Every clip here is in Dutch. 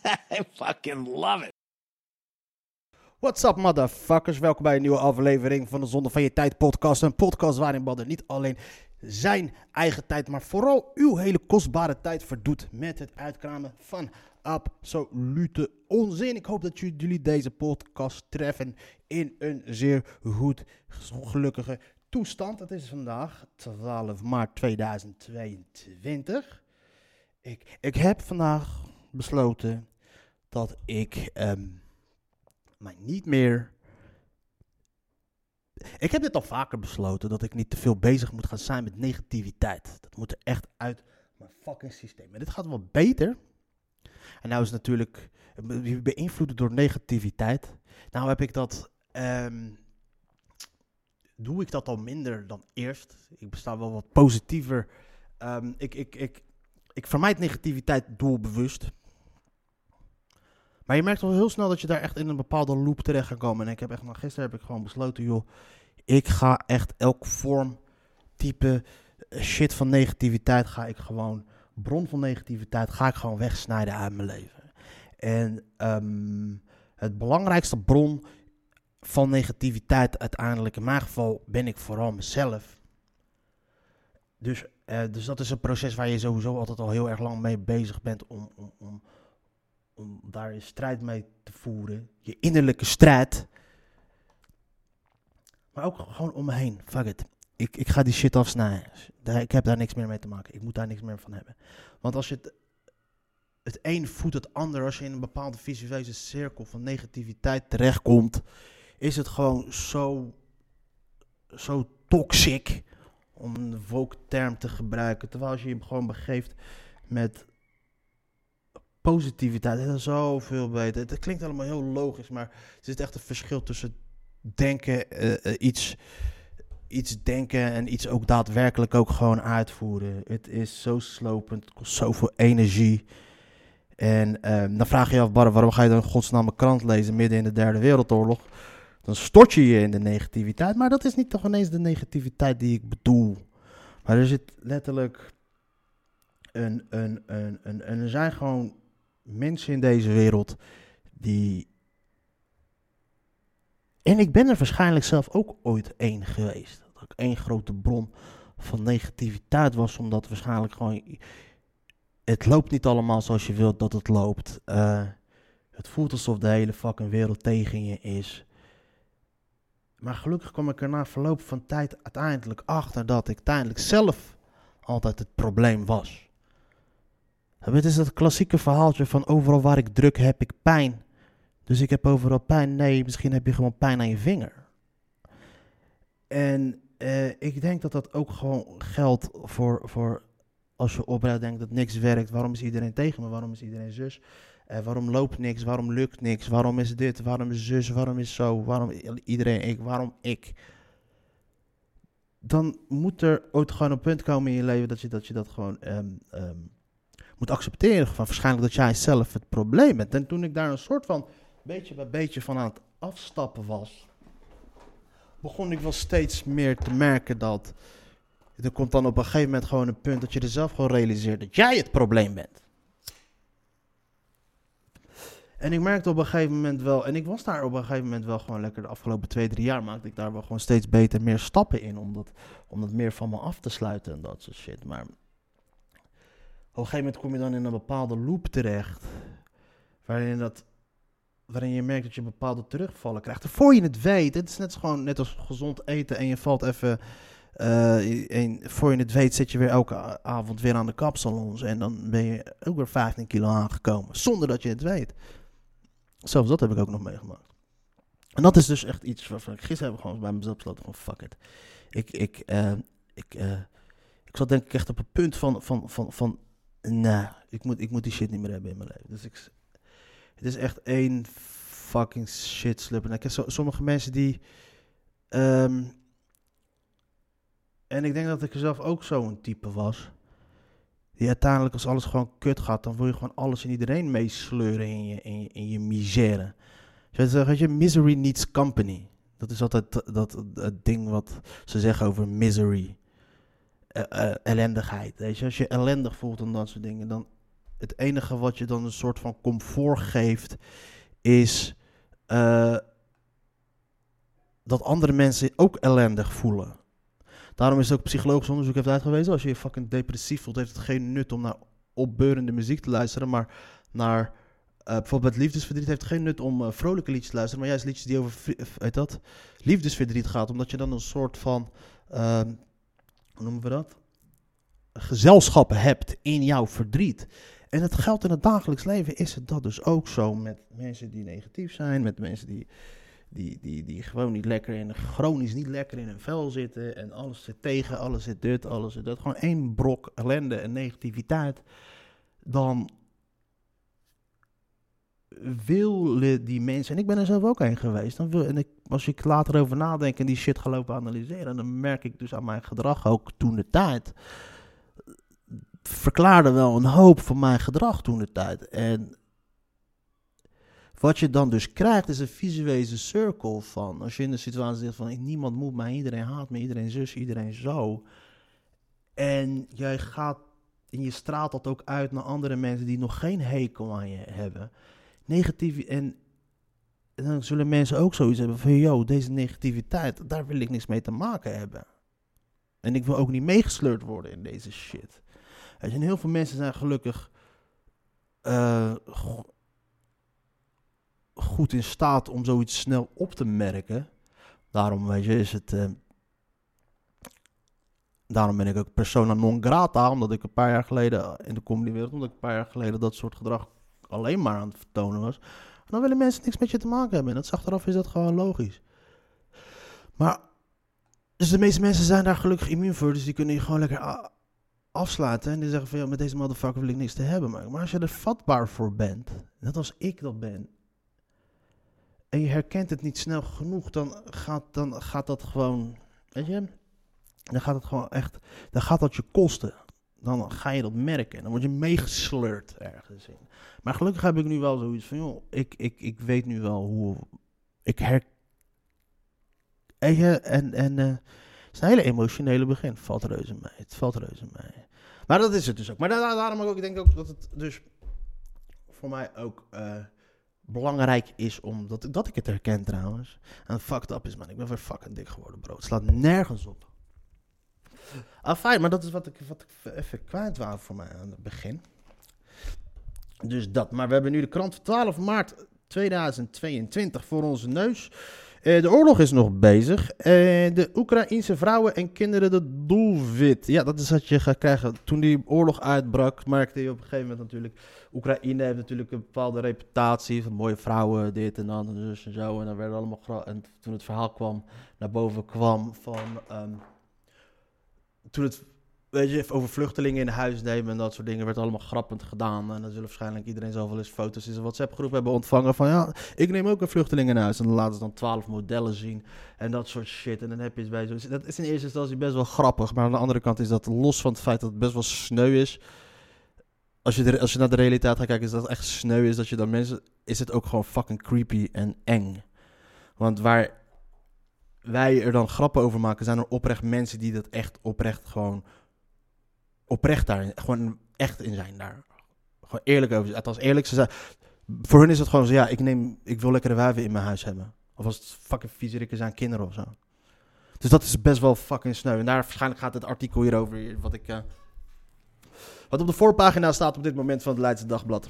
I fucking love it. What's up, motherfuckers? Welkom bij een nieuwe aflevering van de Zonde van Je Tijd podcast. Een podcast waarin Badder niet alleen zijn eigen tijd, maar vooral uw hele kostbare tijd verdoet met het uitkramen van absolute onzin. Ik hoop dat jullie deze podcast treffen in een zeer goed, gelukkige toestand. Het is vandaag 12 maart 2022. Ik, ik heb vandaag besloten dat ik ehm, mij niet meer. Ik heb dit al vaker besloten dat ik niet te veel bezig moet gaan zijn met negativiteit. Dat moet er echt uit mijn fucking systeem. En dit gaat wel beter. En nou is natuurlijk be- beïnvloed door negativiteit. Nou heb ik dat. ehm, doe ik dat al minder dan eerst. Ik besta wel wat positiever. Ehm, ik, ik, ik, ik vermijd negativiteit doelbewust. Maar je merkt wel heel snel dat je daar echt in een bepaalde loop terecht gaat komen. En ik heb echt, nou, gisteren heb ik gewoon besloten, joh, ik ga echt elk vorm, type eh, shit van negativiteit ga ik gewoon, bron van negativiteit ga ik gewoon wegsnijden uit mijn leven. En ehm, het belangrijkste bron van negativiteit uiteindelijk, in mijn geval ben ik vooral mezelf. Dus, eh, dus dat is een proces waar je sowieso altijd al heel erg lang mee bezig bent om, om, om, daar je strijd mee te voeren. Je innerlijke strijd. Maar ook gewoon om me heen. Fuck it. Ik, ik ga die shit afsnijden. Ik heb daar niks meer mee te maken. Ik moet daar niks meer van hebben. Want als je het, het een voedt het ander, als je in een bepaalde visuele cirkel van negativiteit terechtkomt, is het gewoon zo, zo toxic, om een woke term te gebruiken. Terwijl als je je gewoon begeeft met positiviteit, dat is zoveel beter. Het klinkt allemaal heel logisch, maar er zit echt een verschil tussen denken, eh, eh, iets, iets denken en iets ook daadwerkelijk ook gewoon uitvoeren. Het is zo slopend, het kost zoveel energie. En ehm, dan vraag je je af, Barre, waarom ga je dan godsnaam een krant lezen midden in de derde wereldoorlog? Dan stort je je in de negativiteit, maar dat is niet toch ineens de negativiteit die ik bedoel. Maar er zit letterlijk een, een, een, een, en er zijn gewoon mensen in deze wereld die. En ik ben er waarschijnlijk zelf ook ooit één geweest. Dat ik één grote bron van negativiteit was, omdat waarschijnlijk gewoon. Het loopt niet allemaal zoals je wilt dat het loopt. Eh, het voelt alsof de hele fucking wereld tegen je is. Maar gelukkig kwam ik er na verloop van tijd uiteindelijk achter dat ik uiteindelijk zelf altijd het probleem was. Het is het klassieke verhaaltje van overal waar ik druk heb ik pijn. Dus ik heb overal pijn. Nee, misschien heb je gewoon pijn aan je vinger. En eh, ik denk dat dat ook gewoon geldt voor, voor als je oprecht denkt dat niks werkt. Waarom is iedereen tegen me? Waarom is iedereen zus? Eh, waarom loopt niks? Waarom lukt niks? Waarom is dit? Waarom is zus? Waarom is zo? Waarom iedereen ik? Waarom ik? Dan moet er ooit gewoon een punt komen in je leven dat je dat, je dat gewoon ehm, ehm, moet accepteren. Van waarschijnlijk dat jij zelf het probleem bent. En toen ik daar een soort van beetje bij beetje van aan het afstappen was, begon ik wel steeds meer te merken dat er komt dan op een gegeven moment gewoon een punt dat je er zelf gewoon realiseert dat jij het probleem bent. En ik merkte op een gegeven moment wel, en ik was daar op een gegeven moment wel gewoon lekker de afgelopen twee, drie jaar maakte ik daar wel gewoon steeds beter meer stappen in om dat, om dat meer van me af te sluiten en dat soort shit. Maar op een gegeven moment kom je dan in een bepaalde loop terecht, waarin, dat, waarin je merkt dat je bepaalde terugvallen krijgt. En voor je het weet, het is net, gewoon, net als gezond eten en je valt even... en voor je het weet zit je weer elke avond weer aan de kapsalons. En dan ben je ook weer 15 kilo aangekomen. Zonder dat je het weet. Zelfs dat heb ik ook nog meegemaakt. En dat is dus echt iets waarvan ik gisteren heb gewoon bij mezelf besloten van fuck it. Ik, ik, eh, ik, eh, ik zat denk ik echt op het punt van, van, van, van nou, ik moet, ik moet die shit niet meer hebben in mijn leven. Dus ik, Het is echt één fucking shit slip. En ik heb sommige mensen die... ehm, en ik denk dat ik zelf ook zo'n type was. Die uiteindelijk als alles gewoon kut gaat, dan wil je gewoon alles en iedereen meesleuren in je, in je, in je misère. Dus weet je, misery needs company. Dat is altijd dat, dat, ding wat ze zeggen over misery. Eh, ellendigheid. Weet je? Als je ellendig voelt en dat soort dingen, dan het enige wat je dan een soort van comfort geeft, is eh, dat andere mensen ook ellendig voelen. Daarom is ook psychologisch onderzoek heeft uitgewezen. Als je je fucking depressief voelt, heeft het geen nut om naar opbeurende muziek te luisteren. Maar naar eh, bijvoorbeeld liefdesverdriet heeft geen nut om eh, vrolijke liedjes te luisteren. Maar juist liedjes die over weet dat, liefdesverdriet gaat. Omdat je dan een soort van, ehm, noemen we dat? Gezelschap hebt in jouw verdriet. En het geldt in het dagelijks leven is het dat dus ook zo met mensen die negatief zijn, met mensen die, die, die, die gewoon niet lekker in, chronisch niet lekker in hun vel zitten en alles zit tegen, alles zit dit, alles zit dat. Gewoon één brok ellende en negativiteit. Dan willen die mensen, en ik ben er zelf ook een geweest, dan wil, en ik, als ik later over nadenk en die shit ga lopen analyseren, dan merk ik dus aan mijn gedrag ook toen de tijd, verklaarde wel een hoop van mijn gedrag toen de tijd. En wat je dan dus krijgt is een visuele cirkel van, als je in de situatie zegt van niemand moet mij, iedereen haat me, iedereen zus, iedereen zo. En jij gaat en je straalt dat ook uit naar andere mensen die nog geen hekel aan je hebben. Negatief en, dan zullen mensen ook zoiets hebben van, yo, deze negativiteit, daar wil ik niks mee te maken hebben. En ik wil ook niet meegesleurd worden in deze shit. En heel veel mensen zijn gelukkig eh, go- goed in staat om zoiets snel op te merken. Daarom, weet je, is het. eh, daarom ben ik ook persona non grata, omdat ik een paar jaar geleden in de comedywereld, omdat ik een paar jaar geleden dat soort gedrag alleen maar aan het vertonen was. Dan willen mensen niks met je te maken hebben. En dat is achteraf is dat gewoon logisch. Maar, dus de meeste mensen zijn daar gelukkig immuun voor, dus die kunnen je gewoon lekker afsluiten. En die zeggen van, ja, met deze motherfucker wil ik niks te hebben. Maar, maar als je er vatbaar voor bent, net als ik dat ben, en je herkent het niet snel genoeg, dan gaat, dan gaat dat gewoon, weet je, dan gaat het gewoon echt, dan gaat dat je kosten. Dan ga je dat merken. Dan word je meegesleurd ergens in. Maar gelukkig heb ik nu wel zoiets van, joh, ik, ik, ik weet nu wel hoe, ik her... En, je- en, en eh, het is een hele emotionele begin. Valt reuze mee. Het valt reuze mee. Maar dat is het dus ook. Maar da- daarom ook, ik denk ook dat het dus voor mij ook eh, belangrijk is om dat, dat ik het herken trouwens. En fucked up is man, ik ben weer fucking dik geworden bro. Het slaat nergens op. Ah, fijn, maar dat is wat ik, wat ik even kwijt wou voor mij aan het begin. Dus dat. Maar we hebben nu de krant van 12 maart 2022 voor onze neus. Eh, de oorlog is nog bezig. Eh, de Oekraïense vrouwen en kinderen de doelwit. Ja, dat is wat je gaat krijgen. Toen die oorlog uitbrak, merkte je op een gegeven moment natuurlijk... Oekraïne heeft natuurlijk een bepaalde reputatie van mooie vrouwen, dit en dat en zo. En dan werden allemaal... En toen het verhaal kwam, naar boven kwam van... ehm, toen het weet je, over vluchtelingen in huis nemen en dat soort dingen werd allemaal grappend gedaan. En dan zullen waarschijnlijk iedereen zal wel eens foto's in zijn WhatsApp-groep hebben ontvangen van ja, ik neem ook een vluchteling in huis. En dan laten ze dan twaalf modellen zien en dat soort shit. En dan heb je het bij zo. Dat is in eerste instantie best wel grappig, maar aan de andere kant is dat los van het feit dat het best wel sneu is. Als je, de, als je naar de realiteit gaat kijken, is dat echt sneu is dat je dan mensen, is het ook gewoon fucking creepy en eng. Want waar wij er dan grappen over maken, zijn er oprecht mensen die dat echt oprecht gewoon oprecht daar, gewoon echt in zijn daar. Gewoon eerlijk over zijn. Althans, eerlijk ze zijn. Voor hun is het gewoon zo, ja, ik neem, ik wil lekkere wijven in mijn huis hebben. Of als het fucking viezerikken zijn kinderen of zo. Dus dat is best wel fucking sneu. En daar waarschijnlijk gaat het artikel hierover, wat ik... eh, wat op de voorpagina staat op dit moment van het Leidse Dagblad.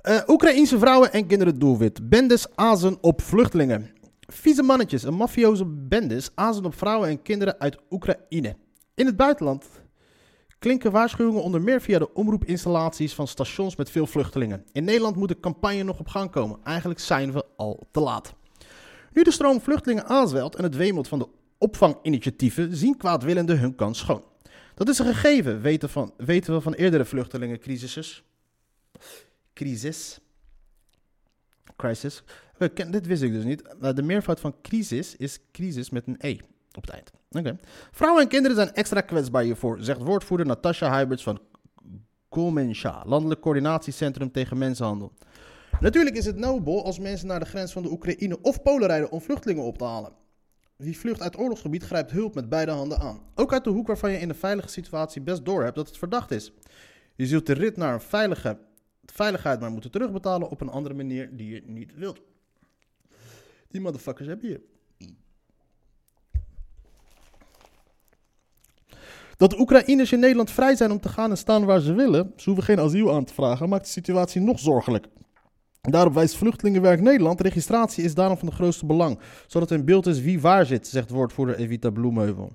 Eh Oekraïense vrouwen en kinderen doelwit. Bendes azen op vluchtelingen. Vieze mannetjes en mafioze bendes azen op vrouwen en kinderen uit Oekraïne. In het buitenland klinken waarschuwingen onder meer via de omroepinstallaties van stations met veel vluchtelingen. In Nederland moet de campagne nog op gang komen. Eigenlijk zijn we al te laat. Nu de stroom vluchtelingen aanzwelt en het wemelt van de opvanginitiatieven, zien kwaadwillenden hun kans schoon. Dat is een gegeven, weten, van, weten we van eerdere vluchtelingencrisissen. Crisis. crisis. Dit wist ik dus niet. De meervoud van crisis is crisis met een E op het eind. Oké. Vrouwen en kinderen zijn extra kwetsbaar hiervoor, zegt woordvoerder Natasha Hyberts van Kulmensha, Landelijk Coördinatiecentrum tegen Mensenhandel. Natuurlijk is het nobel als mensen naar de grens van de Oekraïne of Polen rijden om vluchtelingen op te halen. Wie vlucht uit oorlogsgebied grijpt hulp met beide handen aan. Ook uit de hoek waarvan je in een veilige situatie best doorhebt dat het verdacht is. Je zult de rit naar een veilige veiligheid maar moeten terugbetalen op een andere manier die je niet wilt. Die motherfuckers heb je. Dat Oekraïners in Nederland vrij zijn om te gaan en staan waar ze willen, ze hoeven geen asiel aan te vragen, maakt de situatie nog zorgelijk. Daarop wijst Vluchtelingenwerk Nederland. Registratie is daarom van de grootste belang, zodat in beeld is wie waar zit, zegt woordvoerder Evita Bloemheuvel.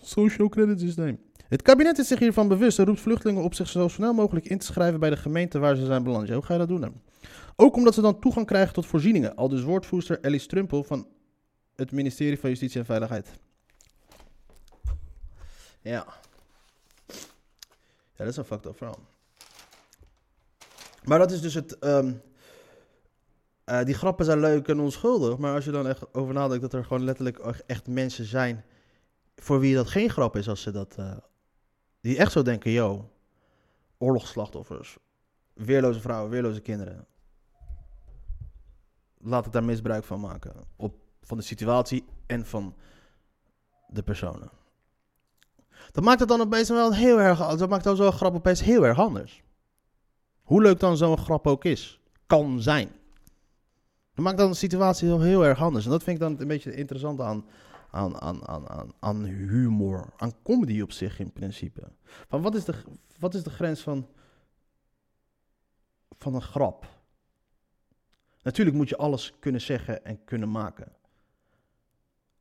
Social credit systeem. Het kabinet is zich hiervan bewust en roept vluchtelingen op zich zo snel mogelijk in te schrijven bij de gemeente waar ze zijn beland. Hoe ga je dat doen dan? Ook omdat ze dan toegang krijgen tot voorzieningen, al dus woordvoerster Ellie Strumpel van het ministerie van Justitie en Veiligheid. Ja. Ja, dat is een fucked up verhaal. Maar dat is dus het. ehm, eh, die grappen zijn leuk en onschuldig. Maar als je dan echt over nadenkt dat er gewoon letterlijk echt- echt mensen zijn. voor wie dat geen grap is als ze dat. eh, die echt zo denken: yo, oorlogsslachtoffers. Weerloze vrouwen, weerloze kinderen. Laat ik daar misbruik van maken. Op, van de situatie en van de personen. Dat maakt het dan opeens wel heel erg. Dat maakt dan zo'n grap opeens heel erg anders. Hoe leuk dan zo'n grap ook is, kan zijn. Dat maakt dan de situatie heel, heel erg anders. En dat vind ik dan een beetje interessant aan, aan, aan, aan, aan, aan humor. Aan comedy op zich in principe. Van wat, is de, wat is de grens van, van een grap? Natuurlijk moet je alles kunnen zeggen en kunnen maken.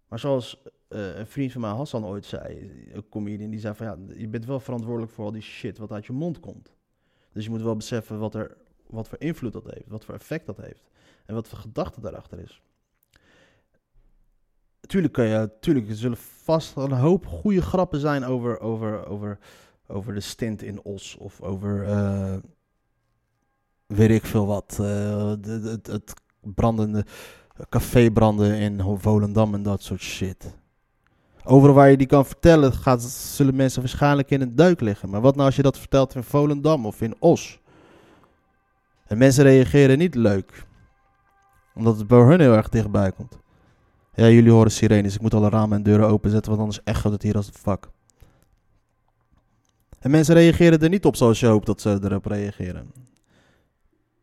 Maar zoals eh, een vriend van mij, Hassan, ooit zei, een comedian, die zei van ja, je bent wel verantwoordelijk voor al die shit wat uit je mond komt. Dus je moet wel beseffen wat, er, wat voor invloed dat heeft, wat voor effect dat heeft. En wat voor gedachte daarachter is. Tuurlijk, kan je, tuurlijk er zullen vast een hoop goede grappen zijn over, over, over, over de stint in Os. Of over, eh, weet ik veel wat, eh, het, het brandende cafébranden in Volendam en dat soort shit. Overal waar je die kan vertellen, gaat, zullen mensen waarschijnlijk in een duik liggen. Maar wat nou als je dat vertelt in Volendam of in Os? En mensen reageren niet leuk. Omdat het bij hun heel erg dichtbij komt. Ja, jullie horen sirenes. Ik moet alle ramen en deuren openzetten, want anders echoot het hier als de fuck. En mensen reageren er niet op zoals je hoopt dat ze erop reageren.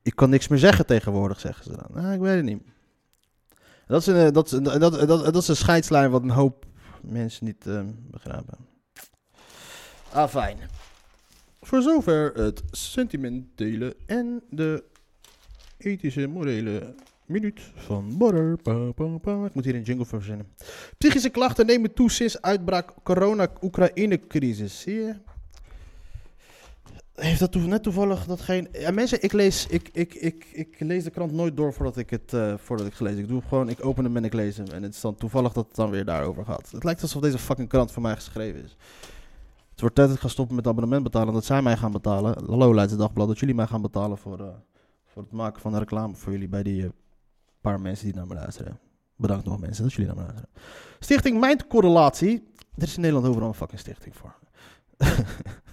Ik kan niks meer zeggen tegenwoordig, zeggen ze dan. Nou, ik weet het niet. Dat is, een, dat, is, een- dat, dat, dat is een scheidslijn wat een hoop mensen niet eh, begrijpen. Ah, fijn. Voor zover het sentimentele en de ethische, morele minuut van Border. Pa, pa, pa. Ik moet hier een jingle voor verzinnen. Psychische klachten nemen toe sinds uitbraak corona-Oekraïne-crisis. Zie je? Heeft dat net toevallig dat geen... Ja, mensen, ik lees, ik, ik, ik, ik lees de krant nooit door voordat ik het uh, voordat ik gelezen. Ik doe gewoon, ik open hem en ik lees hem. En het is dan toevallig dat het dan weer daarover gaat. Het lijkt alsof deze fucking krant voor mij geschreven is. Het wordt tijd dat ik ga stoppen met abonnement betalen. Dat zij mij gaan betalen. Hallo Leidse Dagblad, dat jullie mij gaan betalen voor, uh, voor het maken van de reclame voor jullie bij die uh, paar mensen die naar me luisteren. Bedankt nog mensen dat jullie naar me luisteren. Stichting Mindcorrelatie. Er is in Nederland overal een fucking stichting voor.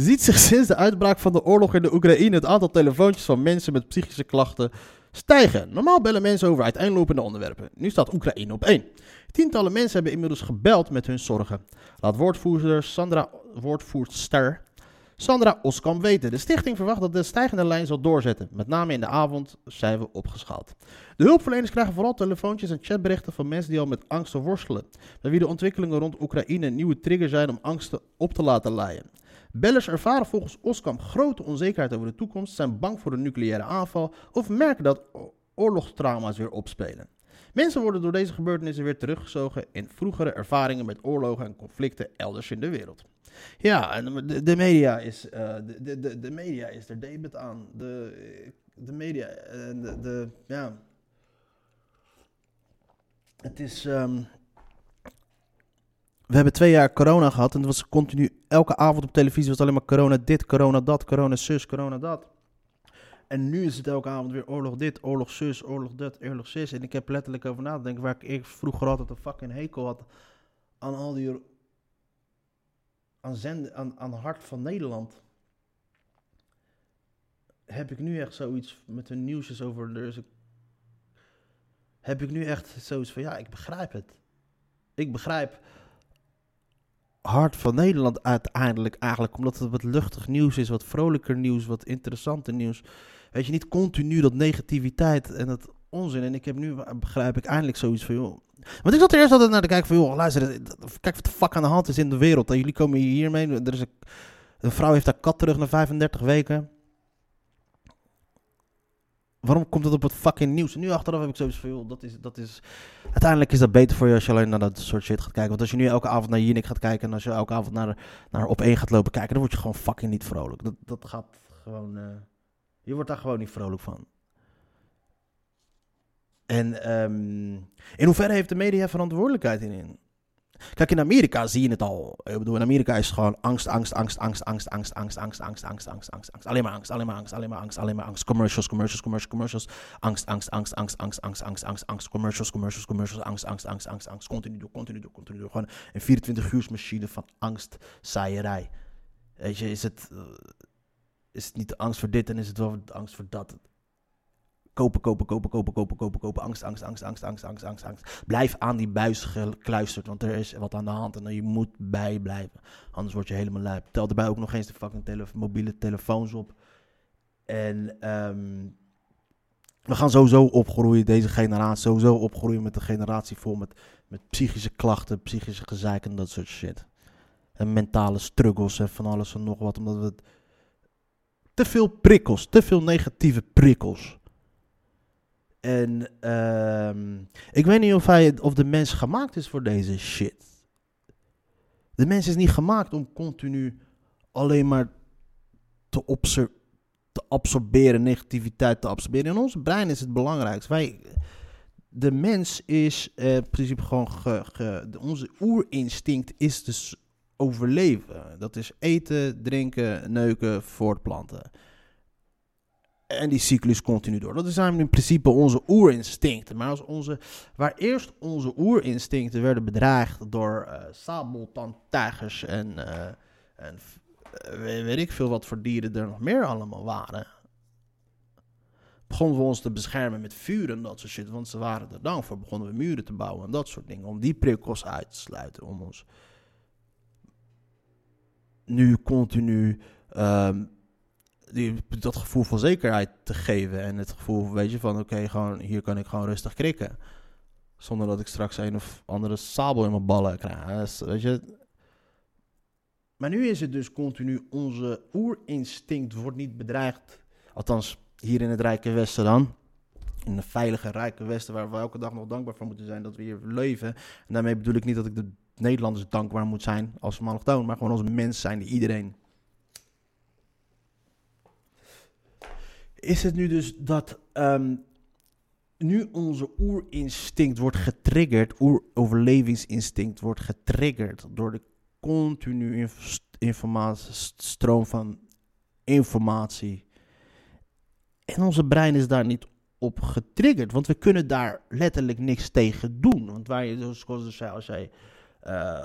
Ziet zich sinds de uitbraak van de oorlog in de Oekraïne het aantal telefoontjes van mensen met psychische klachten stijgen. Normaal bellen mensen over uiteenlopende onderwerpen. Nu staat Oekraïne op één. Tientallen mensen hebben inmiddels gebeld met hun zorgen. Laat woordvoerder Sandra, woordvoerster Sandra Oskam weten. De stichting verwacht dat de stijgende lijn zal doorzetten. Met name in de avond zijn we opgeschaald. De hulpverleners krijgen vooral telefoontjes en chatberichten van mensen die al met angsten worstelen. Bij wie de ontwikkelingen rond Oekraïne een nieuwe trigger zijn om angsten op te laten leiden. Bellers ervaren volgens Oskam grote onzekerheid over de toekomst, zijn bang voor een nucleaire aanval of merken dat oorlogstrauma's weer opspelen. Mensen worden door deze gebeurtenissen weer teruggezogen in vroegere ervaringen met oorlogen en conflicten elders in de wereld. Ja, de, de media is, uh, de, de, de media is er debet aan. De, de media, uh, de, de, ja. Het is, um, we hebben twee jaar corona gehad en het was continu, elke avond op televisie was alleen maar corona dit, corona dat, corona zus, corona dat. En nu is het elke avond weer oorlog dit, oorlog zus, oorlog dat, oorlog zus. En ik heb letterlijk over na te denken waar ik vroeger altijd een fucking hekel had aan al die... aan, zend, aan, aan Hart van Nederland. Heb ik nu echt zoiets met hun nieuwsjes over... Er is een- heb ik nu echt zoiets van, ja, ik begrijp het. Ik begrijp Hart van Nederland uiteindelijk eigenlijk, omdat het wat luchtig nieuws is, wat vrolijker nieuws, wat interessanter nieuws. Weet je, niet continu dat negativiteit en dat onzin. En ik heb nu, begrijp ik, eindelijk zoiets van, joh. Want ik zat er eerst altijd naar te kijken van, joh, luister, kijk wat de fuck aan de hand is in de wereld. En jullie komen hiermee, er is een, een vrouw heeft haar kat terug na 35 weken. Waarom komt het op het fucking nieuws? En nu achteraf heb ik zoiets van, dat is, dat is... Uiteindelijk is dat beter voor je als je alleen naar dat soort shit gaat kijken. Want als je nu elke avond naar Jinek gaat kijken en als je elke avond naar, naar op één gaat lopen kijken, dan word je gewoon fucking niet vrolijk. Dat, dat gaat gewoon... eh, je wordt daar gewoon niet vrolijk van. En ehm, in hoeverre heeft de media verantwoordelijkheid in? Kijk, in Amerika zie je het al. Ik bedoel, in Amerika is het gewoon angst, angst, angst, angst, angst, angst, angst, angst, angst, angst, angst, angst, angst. Alleen maar angst, alleen maar angst, alleen maar angst, alleen maar angst. Commercials, commercials, commercials, commercials. Angst, angst, angst, angst, angst, angst, angst, angst, angst. Commercials, commercials, commercials. Angst, angst, angst, angst, angst. Continu door, continu door, continu door. Gewoon een 24 uur machine van angst, saaierij. Weet je, is het, is het niet de angst voor dit en is het wel angst voor dat? Kopen, kopen, kopen, kopen, kopen, kopen, kopen. Angst, angst, angst, angst, angst, angst, angst, angst. Blijf aan die buis gekluisterd, want er is wat aan de hand en je moet bij blijven. Anders word je helemaal lijp. Tel erbij ook nog eens de fucking tele mobiele telefoons op. En ehm, we gaan sowieso opgroeien, deze generatie, sowieso opgroeien met een generatie vol met, met psychische klachten, psychische gezeik en dat soort shit. En mentale struggles en van alles en nog wat, omdat we te veel prikkels, te veel negatieve prikkels. En ehm, ik weet niet of, hij, of de mens gemaakt is voor deze shit. De mens is niet gemaakt om continu alleen maar te, te absorberen, negativiteit te absorberen. In ons brein is het belangrijkste. Wij, de mens is eh, in principe gewoon. Onze oerinstinct is dus overleven. Dat is eten, drinken, neuken, voortplanten. En die cyclus continu door. Dat zijn in principe onze oerinstincten. Maar als onze, waar eerst onze oerinstincten werden bedreigd door sabeltandtijgers en, eh, en eh, weet, weet ik veel wat voor dieren er nog meer allemaal waren. Begonnen we ons te beschermen met vuur en dat soort shit. Want ze waren er dan voor. Begonnen we muren te bouwen en dat soort dingen. Om die prikkels uit te sluiten. Om ons nu continu ehm, die, dat gevoel van zekerheid te geven. En het gevoel, weet je, van oké, gewoon hier kan ik gewoon rustig krikken. Zonder dat ik straks een of andere sabel in mijn ballen krijg. Is, weet je. Maar nu is het dus continu, onze oerinstinct wordt niet bedreigd. Althans, hier in het Rijke Westen dan. In een veilige, rijke Westen, waar we elke dag nog dankbaar voor moeten zijn dat we hier leven. En daarmee bedoel ik niet dat ik de Nederlanders dankbaar moet zijn als allochtoon, maar gewoon als mens zijn, iedereen. Is het nu dus dat ehm, nu onze oerinstinct wordt getriggerd, oeroverlevingsinstinct wordt getriggerd door de continu inf- informatie, st- stroom van informatie. En onze brein is daar niet op getriggerd, want we kunnen daar letterlijk niks tegen doen. Want waar je, zoals dus zei, als jij eh,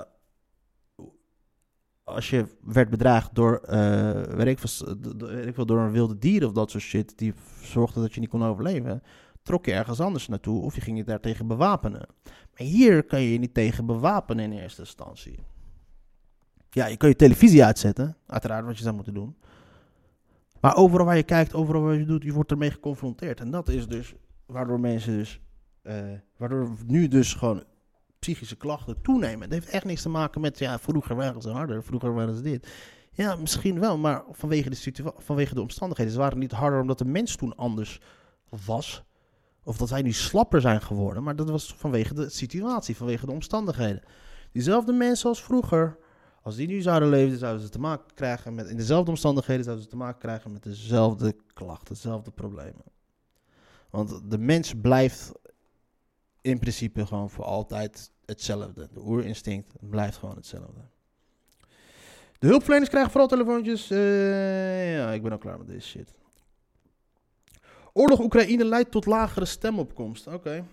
als je werd bedreigd door, eh, weet, ik, ik door een wilde dier of dat soort shit, die zorgde dat je niet kon overleven, trok je ergens anders naartoe of je ging je daar tegen bewapenen. Maar hier kan je je niet tegen bewapenen in eerste instantie. Ja, je kan je televisie uitzetten, uiteraard wat je zou moeten doen. Maar overal waar je kijkt, overal waar je doet, je wordt ermee geconfronteerd. En dat is dus waardoor mensen dus, eh, waardoor nu dus gewoon psychische klachten toenemen. Het heeft echt niks te maken met, ja, vroeger waren ze harder, vroeger waren ze dit. Ja, misschien wel, maar vanwege de, vanwege de omstandigheden. Ze waren niet harder omdat de mens toen anders was. Of dat wij nu slapper zijn geworden. Maar dat was vanwege de situatie, vanwege de omstandigheden. Diezelfde mensen als vroeger, als die nu zouden leven, zouden ze te maken krijgen met, in dezelfde omstandigheden, zouden ze te maken krijgen met dezelfde klachten, dezelfde problemen. Want de mens blijft in principe gewoon voor altijd hetzelfde. De oerinstinct blijft gewoon hetzelfde. De hulpverleners krijgen vooral telefoontjes. Eh, ja, ik ben al klaar met deze shit. Oorlog Oekraïne leidt tot lagere stemopkomst. Oké.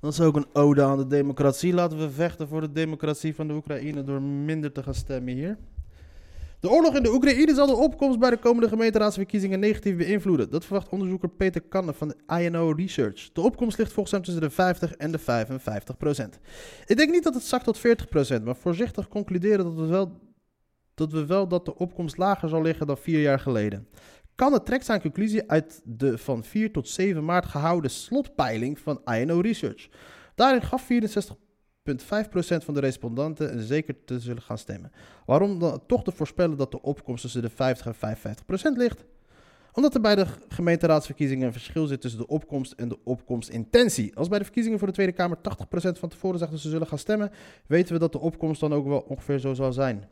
Dat is ook een ode aan de democratie. Laten we vechten voor de democratie van de Oekraïne door minder te gaan stemmen hier. De oorlog in de Oekraïne zal de opkomst bij de komende gemeenteraadsverkiezingen negatief beïnvloeden. Dat verwacht onderzoeker Peter Kanne van INO Research. De opkomst ligt volgens hem tussen de 50 en de 55 procent. Ik denk niet dat het zakt tot 40 procent, maar voorzichtig concluderen dat we, wel, dat we wel dat de opkomst lager zal liggen dan vier jaar geleden. Kanne trekt zijn conclusie uit de van 4 tot 7 maart gehouden slotpeiling van INO Research. Daarin gaf 64,5% van de respondenten zeker te zullen gaan stemmen. Waarom dan toch te voorspellen dat de opkomst tussen de 50 en 55% ligt? Omdat er bij de gemeenteraadsverkiezingen een verschil zit tussen de opkomst en de opkomstintentie. Als bij de verkiezingen voor de Tweede Kamer 80% van tevoren zegt dat ze zullen gaan stemmen, weten we dat de opkomst dan ook wel ongeveer zo zal zijn.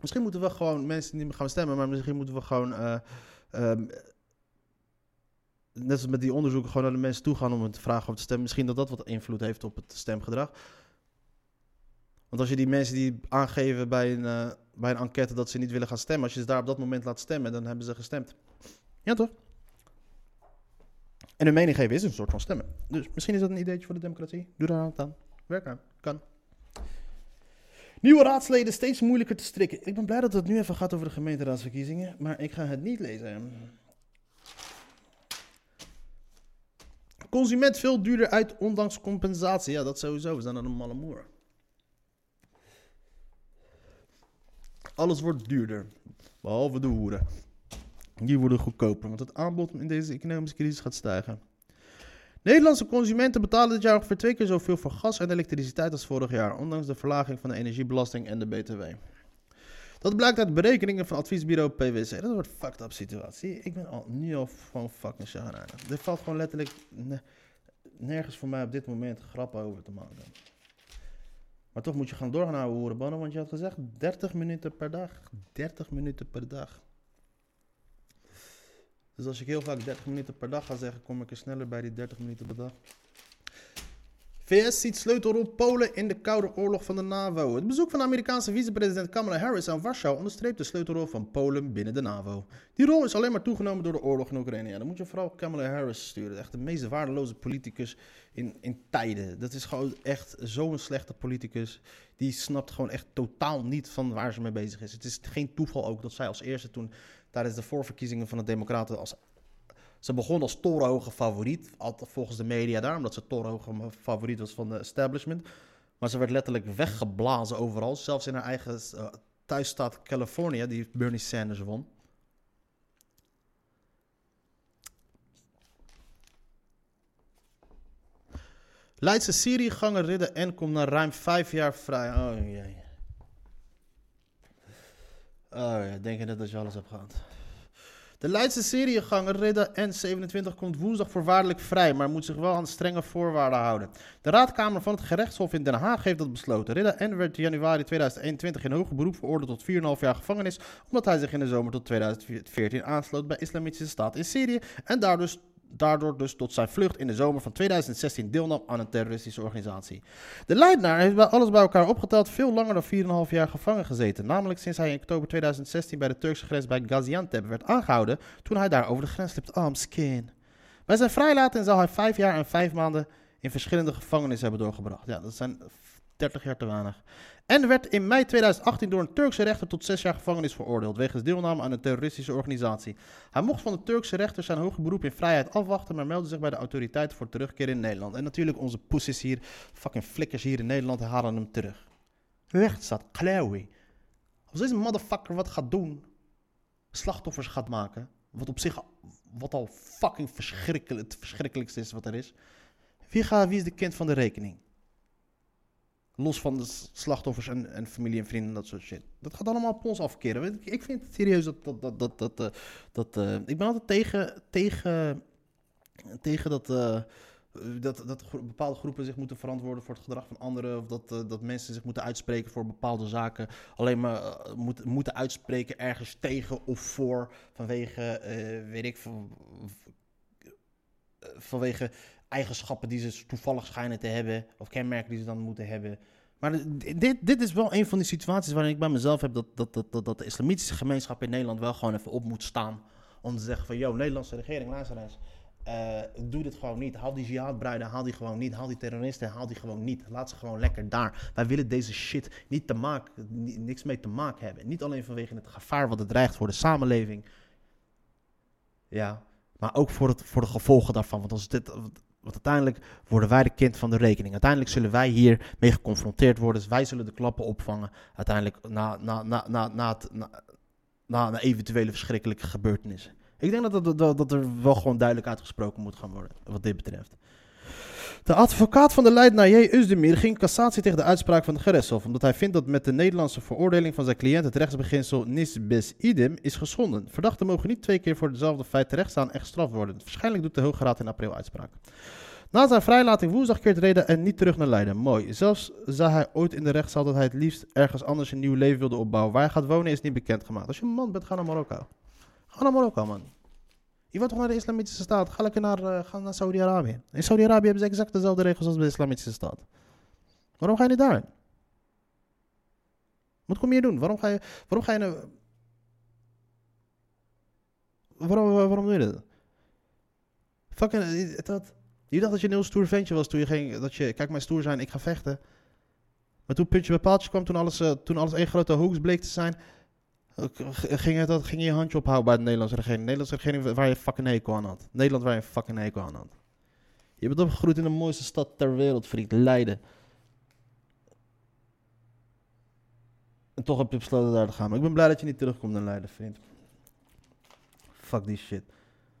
Misschien moeten we gewoon mensen niet meer gaan stemmen, maar misschien moeten we gewoon. eh, ehm, net als met die onderzoeken, gewoon naar de mensen toe gaan om te vragen om te stemmen. Misschien dat dat wat invloed heeft op het stemgedrag. Want als je die mensen die aangeven bij een, eh, bij een enquête dat ze niet willen gaan stemmen, als je ze daar op dat moment laat stemmen, dan hebben ze gestemd. Ja, toch? En hun mening geven is een soort van stemmen. Dus misschien is dat een ideetje voor de democratie. Doe daar aan. Werk aan. Kan. Nieuwe raadsleden steeds moeilijker te strikken. Ik ben blij dat het nu even gaat over de gemeenteraadsverkiezingen, maar ik ga het niet lezen. Consument veel duurder uit, ondanks compensatie. Ja, dat sowieso. We zijn aan een malle moer. Alles wordt duurder. Behalve de hoeren. Die worden goedkoper, want het aanbod in deze economische crisis gaat stijgen. Nederlandse consumenten betalen dit jaar ongeveer twee keer zoveel voor gas en elektriciteit als vorig jaar, ondanks de verlaging van de energiebelasting en de BTW. Dat blijkt uit berekeningen van adviesbureau PwC. Dat wordt een fucked up situatie. Ik ben al, nu al gewoon fucking chagrijnig. Er valt gewoon letterlijk ne- nergens voor mij op dit moment grappen over te maken. Maar toch moet je gaan doorgaan houden, hoerenbannen, want je had gezegd 30 minuten per dag. 30 minuten per dag. Dus als ik heel vaak 30 minuten per dag ga zeggen, kom ik er sneller bij die 30 minuten per dag. VS ziet sleutelrol Polen in de Koude Oorlog van de NAVO. Het bezoek van de Amerikaanse vicepresident Kamala Harris aan Warschau onderstreept de sleutelrol van Polen binnen de NAVO. Die rol is alleen maar toegenomen door de oorlog in Oekraïne. Ja, dan moet je vooral Kamala Harris sturen. Echt de meest waardeloze politicus in, in tijden. Dat is gewoon echt zo'n slechte politicus. Die snapt gewoon echt totaal niet van waar ze mee bezig is. Het is geen toeval ook dat zij als eerste toen tijdens de voorverkiezingen van de Democraten als ze begon als torenhoge favoriet, volgens de media daar, omdat ze torenhoge favoriet was van de establishment. Maar ze werd letterlijk weggeblazen overal, zelfs in haar eigen eh, thuisstaat Californië, die Bernie Sanders won. Leidse Syriëganger Ridder N komt na ruim vijf jaar vrij. Oh jee. Oh ja, denk je net dat je alles hebt gehad. De Leidse Syriëganger Ridder N27 komt woensdag voorwaardelijk vrij, maar moet zich wel aan strenge voorwaarden houden. De raadkamer van het gerechtshof in Den Haag heeft dat besloten. Ridder N werd in januari 2021 in hoger beroep veroordeeld tot 4,5 jaar gevangenis, omdat hij zich in de zomer tot 2014 aansloot bij Islamitische Staat in Syrië en daardoor, daardoor dus tot zijn vlucht in de zomer van 2016 deelnam aan een terroristische organisatie. De Leidenaar heeft bij alles bij elkaar opgeteld veel langer dan 4,5 jaar gevangen gezeten. Namelijk sinds hij in oktober 2016 bij de Turkse grens bij Gaziantep werd aangehouden toen hij daar over de grens liep. Oh, skin. Bij zijn vrijlating zal hij 5 jaar en 5 maanden in verschillende gevangenissen hebben doorgebracht. Ja, dat zijn 30 jaar te weinig. En werd in mei 2018 door een Turkse rechter tot 6 jaar gevangenis veroordeeld wegens deelname aan een terroristische organisatie. Hij mocht van de Turkse rechter zijn hoger beroep in vrijheid afwachten, maar meldde zich bij de autoriteiten voor terugkeer in Nederland. En natuurlijk onze poesies hier, fucking flikkers hier in Nederland, halen hem terug. Rechtsstaat, klauwie. Als deze motherfucker wat gaat doen, slachtoffers gaat maken, wat op zich, wat al fucking verschrikkelijk, het verschrikkelijkste is wat er is. Wie, gaat, wie is de kind van de rekening? Los van de slachtoffers en, en familie en vrienden en dat soort shit. Dat gaat allemaal op ons afkeren. Ik, ik vind het serieus dat. dat, dat, dat, dat, eh, dat eh, ik ben altijd tegen, tegen, tegen dat. eh, dat, dat bepaalde groepen zich moeten verantwoorden voor het gedrag van anderen. Of dat, dat mensen zich moeten uitspreken voor bepaalde zaken. Alleen maar moet, moeten uitspreken ergens tegen of voor. Vanwege, weet ik, van, vanwege eigenschappen die ze toevallig schijnen te hebben. Of kenmerken die ze dan moeten hebben. Maar dit, dit is wel een van die situaties waarin ik bij mezelf heb dat, dat, dat, dat, dat de islamitische gemeenschap in Nederland wel gewoon even op moet staan. Om te zeggen van, yo, Nederlandse regering, luister eens. eh, doe dit gewoon niet. Haal die jihadbruiden, haal die gewoon niet. Haal die terroristen, haal die gewoon niet. Laat ze gewoon lekker daar. Wij willen deze shit niet te maken, ni- niks mee te maken hebben. Niet alleen vanwege het gevaar wat het dreigt voor de samenleving. Ja, maar ook voor, het, voor de gevolgen daarvan. Want als dit, want uiteindelijk worden wij de kind van de rekening. Uiteindelijk zullen wij hier mee geconfronteerd worden. Dus wij zullen de klappen opvangen. Uiteindelijk na, na, na, na, na, na, na, na eventuele verschrikkelijke gebeurtenissen. Ik denk dat, dat, dat, dat er wel gewoon duidelijk uitgesproken moet gaan worden. Wat dit betreft. De advocaat van de Leidenaar J. Özdemir ging cassatie tegen de uitspraak van de gerechtshof. Omdat hij vindt dat met de Nederlandse veroordeling van zijn cliënt het rechtsbeginsel nis bis idem is geschonden. Verdachten mogen niet twee keer voor hetzelfde feit terechtstaan en gestraft worden. Waarschijnlijk doet de Hoge Raad in april uitspraak. Na zijn vrijlating woensdag keert Reda en niet terug naar Leiden. Mooi. Zelfs zei hij ooit in de rechtszaal dat hij het liefst ergens anders een nieuw leven wilde opbouwen. Waar hij gaat wonen is niet bekendgemaakt. Als je een man bent, ga naar Marokko. Ga naar Marokko, man. Je wilt toch naar de islamitische staat? Ga lekker naar, eh, ga naar Saudi-Arabië. In Saudi-Arabië hebben ze exact dezelfde regels als bij de islamitische staat. Waarom ga je niet daarheen? Wat kom je doen? Waarom ga je, waarom ga je. Waarom, waarom doe je dit? Fucking, eh, dat... Je dacht dat je een heel stoer ventje was toen je ging, dat je, kijk mij stoer zijn, ik ga vechten. Maar toen puntje bij paaltje kwam, toen alles, eh, toen alles één grote hoax bleek te zijn, eh, ging, het, dat, ging je je handje ophouden bij de Nederlandse regering. De Nederlandse regering waar je fucking hekel aan had. Nederland waar je fucking hekel aan had. Je bent opgegroeid in de mooiste stad ter wereld, vriend, Leiden. En toch heb je besloten daar te gaan. Maar ik ben blij dat je niet terugkomt naar Leiden, vriend. Fuck die shit.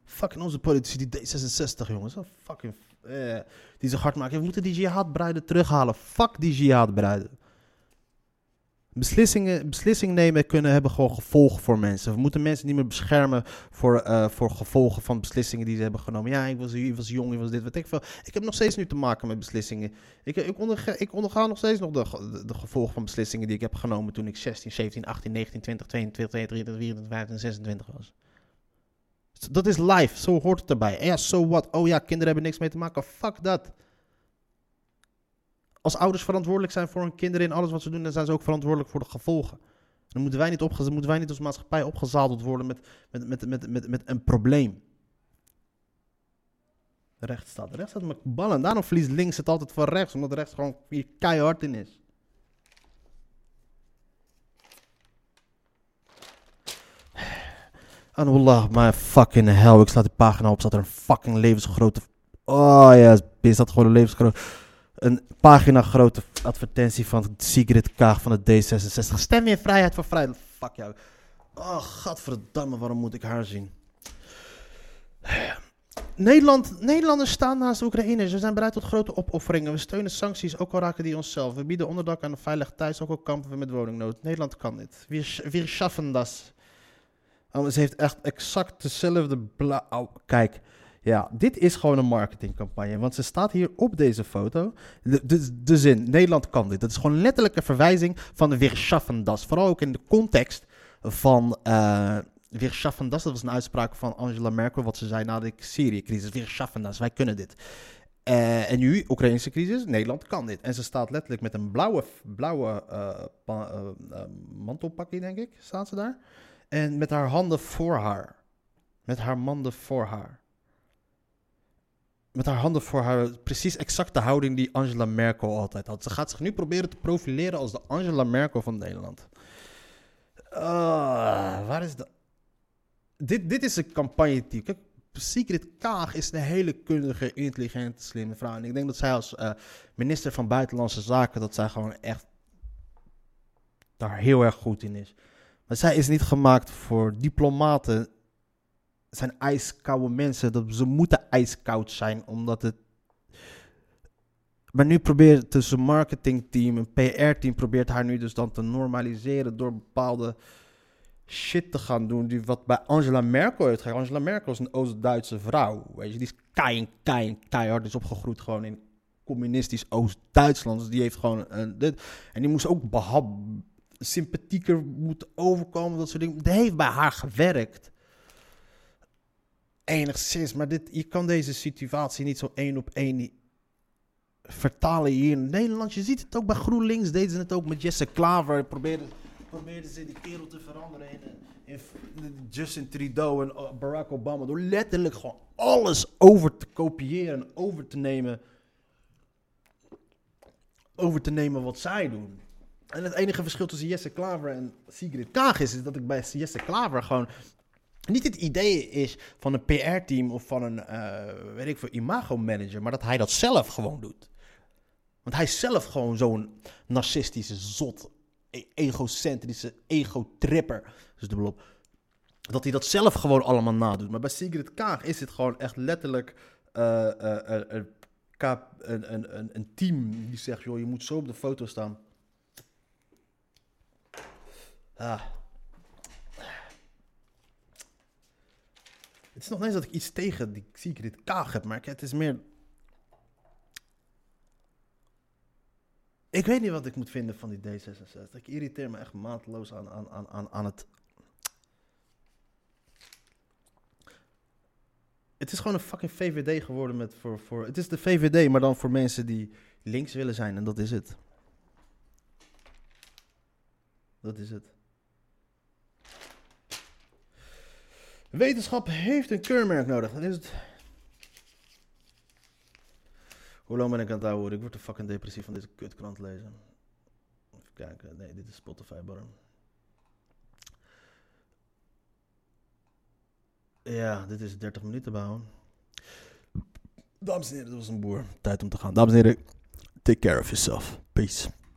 Fucking onze politici, die D66, jongens. Oh, fucking, eh, die zich hard maken. We moeten die jihadbruiden terughalen. Fuck die jihadbruiden. Beslissingen, beslissingen nemen kunnen hebben gewoon gevolgen voor mensen. We moeten mensen niet meer beschermen voor, eh, voor gevolgen van beslissingen die ze hebben genomen. Ja, ik was, ik was jong, ik was dit, wat ik veel. Ik heb nog steeds nu te maken met beslissingen. Ik, ik, onderga, ik onderga nog steeds nog de gevolgen van beslissingen die ik heb genomen toen ik 16, 17, 18, 19, 20, 22, 23, 24, 25, 26 was. Dat is life, zo hoort het erbij. En ja, so what? Oh ja, kinderen hebben niks mee te maken. Fuck dat. Als ouders verantwoordelijk zijn voor hun kinderen in alles wat ze doen, dan zijn ze ook verantwoordelijk voor de gevolgen. Dan moeten wij niet, moeten wij niet als maatschappij opgezadeld worden met, met, met, met, met, met een probleem. De rechtsstaat. De rechtsstaat met ballen. Daarom verliest links het altijd van rechts, omdat rechts gewoon hier keihard in is. En wallah, my fucking hell. Ik sla die pagina op, staat er een fucking levensgrote... Oh ja, is dat gewoon een levensgrote... Een pagina grote advertentie van Sigrid Kaag van de D66. Stem in vrijheid voor vrijheid. Fuck jou. Oh, godverdamme, waarom moet ik haar zien? Nederland, Nederlanders staan naast de Oekraïners. We zijn bereid tot grote opofferingen. We steunen sancties, ook al raken die onszelf. We bieden onderdak aan een veilig thuis, ook al kampen we met woningnood. Nederland kan dit. Wir schaffen das. Oh, ze heeft echt exact dezelfde bla... Oh, kijk, ja, dit is gewoon een marketingcampagne. Want ze staat hier op deze foto. De, de, de zin, Nederland kan dit. Dat is gewoon letterlijk een verwijzing van schaffen das. Vooral ook in de context van... eh Wir schaffen das, dat was een uitspraak van Angela Merkel, wat ze zei na de Syrië-crisis. Schaffen das, wij kunnen dit. Eh, en nu, Oekraïnse crisis, Nederland kan dit. En ze staat letterlijk met een blauwe, blauwe eh, pa- eh, eh, mantelpakje, denk ik, staat ze daar. En met haar handen voor haar. Met haar handen voor haar. Met haar handen voor haar. Precies exact de houding die Angela Merkel altijd had. Ze gaat zich nu proberen te profileren als de Angela Merkel van Nederland. Ah, waar is de... Dit, dit is een campagne-team. Kijk, Kaag is een hele kundige, intelligente, slimme vrouw. En ik denk dat zij als eh, minister van Buitenlandse Zaken... dat zij gewoon echt daar heel erg goed in is. Maar zij is niet gemaakt voor diplomaten. Zijn ijskoude mensen. Dat, ze moeten ijskoud zijn, omdat het... Maar nu probeert dus een marketingteam, een PR-team... probeert haar nu dus dan te normaliseren... door bepaalde shit te gaan doen... Die wat bij Angela Merkel heeft. Angela Merkel is een Oost-Duitse vrouw. Weet je, die is kei, kei, keihard. is opgegroeid gewoon in communistisch Oost-Duitsland. Dus die heeft gewoon... een dit, en die moest ook sympathieker moeten overkomen, dat soort dingen. Dat heeft bij haar gewerkt. Enigszins, maar dit, je kan deze situatie niet zo één op één vertalen hier in Nederland. Je ziet het ook bij GroenLinks, deden ze het ook met Jesse Klaver. Probeerden, probeerden ze die kerel te veranderen in, in Justin Trudeau en uh, Barack Obama. Door letterlijk gewoon alles over te kopiëren en over te nemen. Over te nemen wat zij doen. En het enige verschil tussen Jesse Klaver en Sigrid Kaag is dat ik bij Jesse Klaver gewoon niet het idee is van een PR-team of van een, eh, weet ik veel, imago-manager, maar dat hij dat zelf gewoon doet. Want hij is zelf gewoon zo'n narcistische, zot, e- egocentrische, ego-tripper. Dus dubbelop. Dat hij dat zelf gewoon allemaal nadoet. Maar bij Sigrid Kaag is het gewoon echt letterlijk eh, eh, een, een, een, een team die zegt, joh, je moet zo op de foto staan. Ah. Het is nog niet eens dat ik iets tegen die Sigrid Kaag heb, maar het is meer... Ik weet niet wat ik moet vinden van die D66. Ik irriteer me echt maatloos aan, aan, aan, aan, aan het... Het is gewoon een fucking VVD geworden met voor, voor... Het is de VVD, maar dan voor mensen die links willen zijn. En dat is het. Dat is het. Wetenschap heeft een keurmerk nodig. Dan is het... Hoe lang ben ik aan het houden? Ik word er fucking depressief van deze kutkrant lezen. Even kijken. Nee, dit is Spotify, bro. Ja, dit is 30 minuten bouwen. Dames en heren, dat was een boer. Tijd om te gaan. Dames en heren, take care of yourself. Peace.